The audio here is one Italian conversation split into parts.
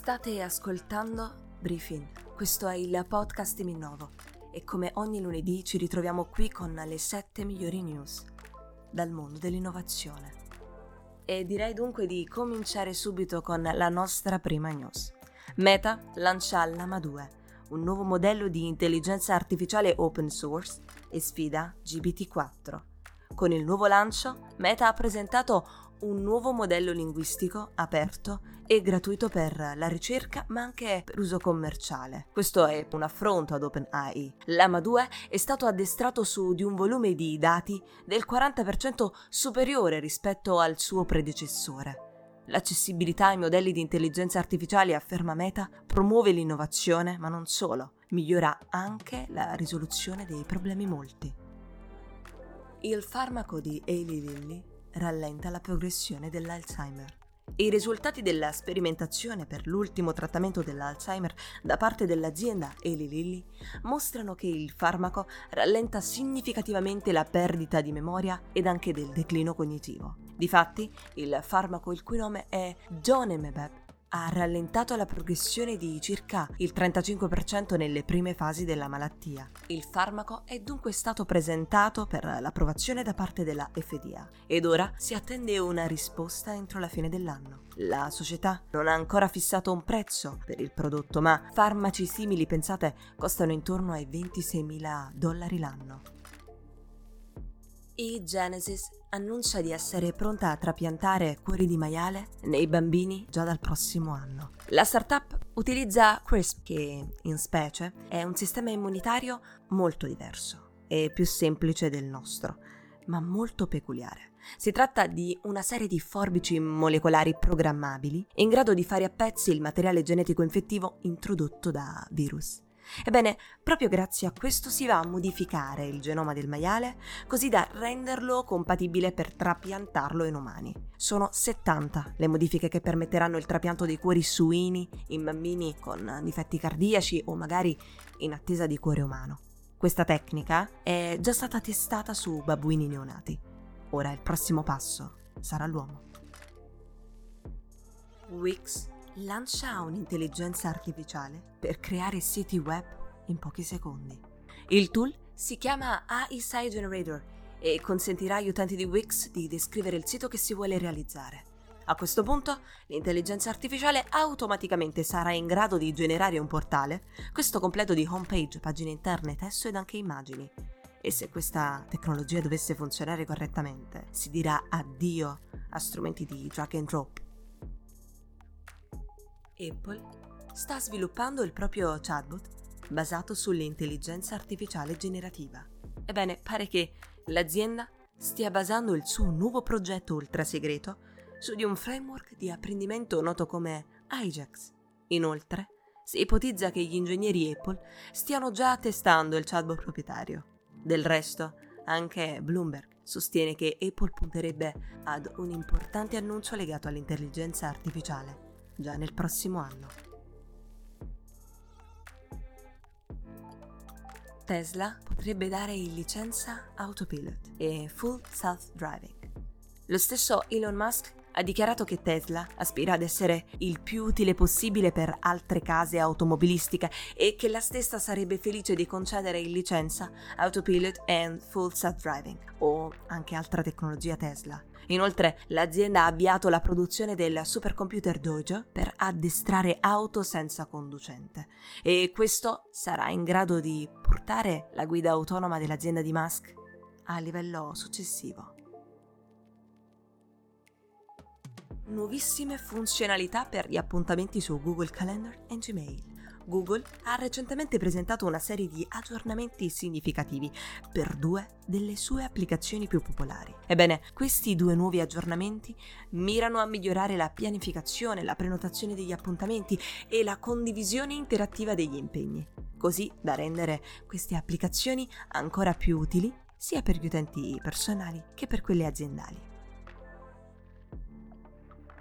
State ascoltando Briefing, questo è il podcast Minnovo e come ogni lunedì ci ritroviamo qui con le 7 migliori news dal mondo dell'innovazione. E direi dunque di cominciare subito con la nostra prima news. Meta lancia Lama 2, un nuovo modello di intelligenza artificiale open source e sfida GPT-4. Con il nuovo lancio, Meta ha presentato un nuovo modello linguistico aperto e gratuito per la ricerca ma anche per uso commerciale. Questo è un affronto ad OpenAI. Lama 2 è stato addestrato su di un volume di dati del 40% superiore rispetto al suo predecessore. L'accessibilità ai modelli di intelligenza artificiale, afferma Meta, promuove l'innovazione, ma non solo, migliora anche la risoluzione dei problemi molti. Il farmaco di Eli Lilly rallenta la progressione dell'Alzheimer. I risultati della sperimentazione per l'ultimo trattamento dell'Alzheimer da parte dell'azienda Eli Lilly mostrano che il farmaco rallenta significativamente la perdita di memoria ed anche del declino cognitivo. Difatti, il farmaco il cui nome è Donemebeb ha rallentato la progressione di circa il 35% nelle prime fasi della malattia. Il farmaco è dunque stato presentato per l'approvazione da parte della FDA ed ora si attende una risposta entro la fine dell'anno. La società non ha ancora fissato un prezzo per il prodotto, ma farmaci simili, pensate, costano intorno ai 26.000 dollari l'anno. E Genesis annuncia di essere pronta a trapiantare cuori di maiale nei bambini già dal prossimo anno. La startup utilizza CRISP, che in specie è un sistema immunitario molto diverso e più semplice del nostro, ma molto peculiare. Si tratta di una serie di forbici molecolari programmabili in grado di fare a pezzi il materiale genetico infettivo introdotto da virus. Ebbene, proprio grazie a questo si va a modificare il genoma del maiale così da renderlo compatibile per trapiantarlo in umani. Sono 70 le modifiche che permetteranno il trapianto dei cuori suini in bambini con difetti cardiaci o magari in attesa di cuore umano. Questa tecnica è già stata testata su babbuini neonati. Ora il prossimo passo sarà l'uomo. Wix lancia un'intelligenza artificiale per creare siti web in pochi secondi. Il tool si chiama AI Generator e consentirà agli utenti di Wix di descrivere il sito che si vuole realizzare. A questo punto l'intelligenza artificiale automaticamente sarà in grado di generare un portale, questo completo di homepage, pagine interne, testo ed anche immagini. E se questa tecnologia dovesse funzionare correttamente, si dirà addio a strumenti di drag and drop Apple sta sviluppando il proprio chatbot basato sull'intelligenza artificiale generativa. Ebbene, pare che l'azienda stia basando il suo nuovo progetto ultra segreto su di un framework di apprendimento noto come Ajax. Inoltre, si ipotizza che gli ingegneri Apple stiano già testando il chatbot proprietario. Del resto, anche Bloomberg sostiene che Apple punterebbe ad un importante annuncio legato all'intelligenza artificiale già nel prossimo anno. Tesla potrebbe dare in licenza Autopilot e Full Self Driving. Lo stesso Elon Musk ha dichiarato che Tesla aspira ad essere il più utile possibile per altre case automobilistiche e che la stessa sarebbe felice di concedere in licenza Autopilot and Full Self Driving o anche altra tecnologia Tesla. Inoltre l'azienda ha avviato la produzione del supercomputer Dojo per addestrare auto senza conducente e questo sarà in grado di portare la guida autonoma dell'azienda di Musk a livello successivo. Nuovissime funzionalità per gli appuntamenti su Google Calendar e Gmail. Google ha recentemente presentato una serie di aggiornamenti significativi per due delle sue applicazioni più popolari. Ebbene, questi due nuovi aggiornamenti mirano a migliorare la pianificazione, la prenotazione degli appuntamenti e la condivisione interattiva degli impegni, così da rendere queste applicazioni ancora più utili sia per gli utenti personali che per quelle aziendali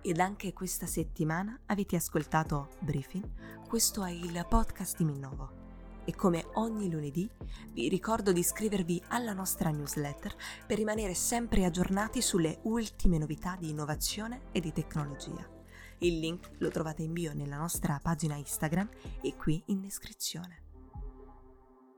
ed anche questa settimana avete ascoltato Briefing, questo è il podcast di Minnovo. E come ogni lunedì vi ricordo di iscrivervi alla nostra newsletter per rimanere sempre aggiornati sulle ultime novità di innovazione e di tecnologia. Il link lo trovate in bio nella nostra pagina Instagram e qui in descrizione.